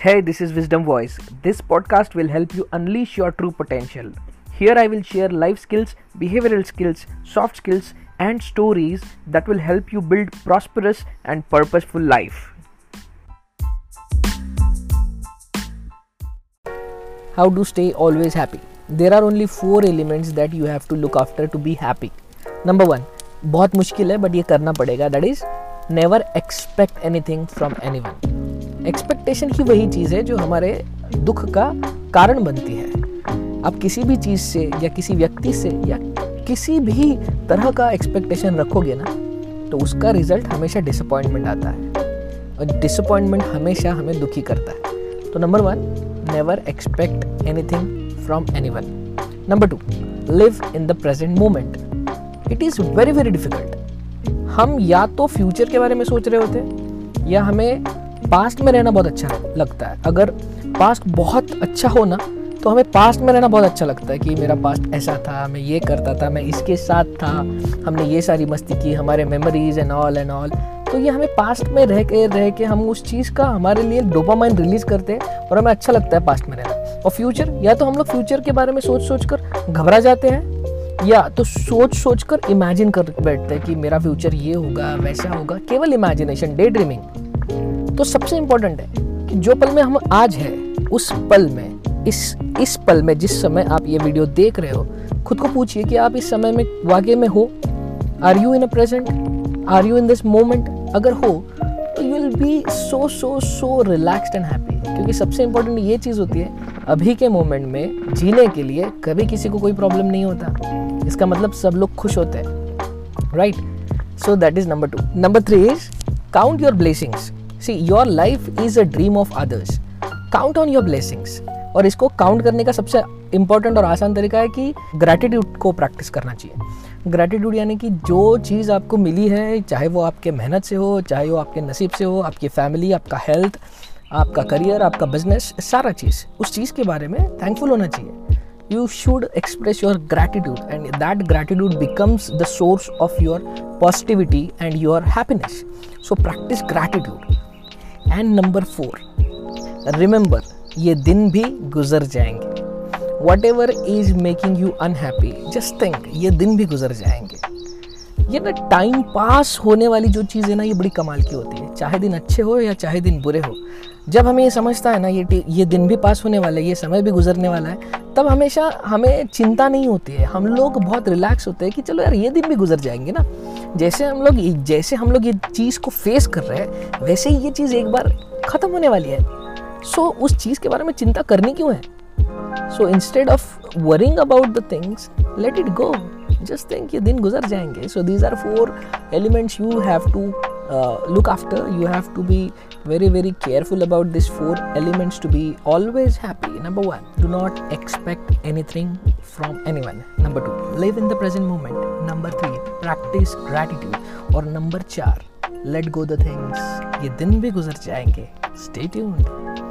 Hey, this is Wisdom Voice. This podcast will help you unleash your true potential. Here, I will share life skills, behavioral skills, soft skills, and stories that will help you build prosperous and purposeful life. How to stay always happy? There are only four elements that you have to look after to be happy. Number one, बहुत मुश्किल है but ये करना पड़ेगा that is never expect anything from anyone expectation ही वही चीज़ है जो हमारे दुख का कारण बनती है। आप किसी भी चीज़ से या किसी व्यक्ति से या किसी भी तरह का एक्सपेक्टेशन रखोगे ना तो उसका रिज़ल्ट हमेशा डिसअपॉइंटमेंट आता है। और डिसअपॉइंटमेंट हमेशा हमें दुखी करता है। तो number one never expect anything from anyone number two live in the present moment it is very very difficult हम या तो फ्यूचर के बारे में सोच रहे होते हैं, या हमें पास्ट में रहना बहुत अच्छा लगता है। अगर पास्ट बहुत अच्छा हो ना तो हमें पास्ट में रहना बहुत अच्छा लगता है कि मेरा पास्ट ऐसा था, मैं ये करता था, मैं इसके साथ था, हमने ये सारी मस्ती की, हमारे memories and all and all तो ये हमें पास्ट में रह के रह के हम उस चीज़ का हमारे लिए डोपामाइन रिलीज़ करते हैं और हमें अच्छा लगता है पास्ट में रहना। और फ्यूचर या तो हम लोग फ्यूचर के बारे में सोच सोच कर घबरा जाते हैं, या तो सोच सोच कर इमेजिन कर बैठते हैं कि मेरा फ्यूचर ये होगा, वैसा होगा। केवल इमेजिनेशन डे ड्रीमिंग तो सबसे इंपॉर्टेंट है कि जो पल में हम आज है, उस पल में, इस इस पल में, जिस समय आप ये वीडियो देख रहे हो, खुद को पूछिए कि आप इस समय में वाकई में हो? Are you in a present are you in this moment अगर हो तो you will be so so so relaxed and happy क्योंकि सबसे इंपॉर्टेंट ये चीज़ होती है, अभी के मोमेंट में जीने के लिए कभी किसी को कोई प्रॉब्लम नहीं होता। इसका मतलब सब लोग खुश होते हैं right so that is number two number three is count your blessings see your life is a dream of others count on your blessings और इसको काउंट करने का सबसे इंपॉर्टेंट और आसान तरीका है कि ग्रैटिट्यूड को प्रैक्टिस करना चाहिए। ग्रैटिट्यूड यानी कि जो चीज़ आपको मिली है, चाहे वो आपके मेहनत से हो, चाहे वो आपके नसीब से हो, आपकी फैमिली आपका हेल्थ आपका करियर आपका बिज़नेस सारा चीज़। उस चीज़ के बारे में थैंकफुल होना चाहिए। You should express your gratitude and that gratitude becomes the source of your positivity and your happiness so practice gratitude. And number 4 remember, ये दिन भी गुजर जाएँगे। Whatever is making you unhappy just think ये दिन भी गुजर जाएँगे। ये ना टाइम पास होने वाली जो चीज़ है ना, ये बड़ी कमाल की होती है। चाहे दिन अच्छे हो या चाहे दिन बुरे हो। जब हमें ये समझता है ना, ये ये दिन भी पास होने वाला है, ये समय भी गुजरने वाला है, तब हमेशा हमें चिंता नहीं होती है। हम लोग बहुत रिलैक्स होते हैं कि चलो यार, ये दिन भी गुजर जाएँगे ना। जैसे हम लोग जैसे हम लोग ये चीज़ को फेस कर रहे हैं वैसे ही ये चीज़ एक बार ख़त्म होने वाली है। सो so, उस चीज़ के बारे में चिंता करनी क्यों है? So instead of worrying about the things let it go just think ये दिन गुजर जाएँगे। So these are four elements you have to look after you have to be very very careful about these four elements to be always happy number one do not expect anything from anyone number two live in the present moment number three practice gratitude और number चार let go the things ये दिन भी गुजर जाएँगे stay tuned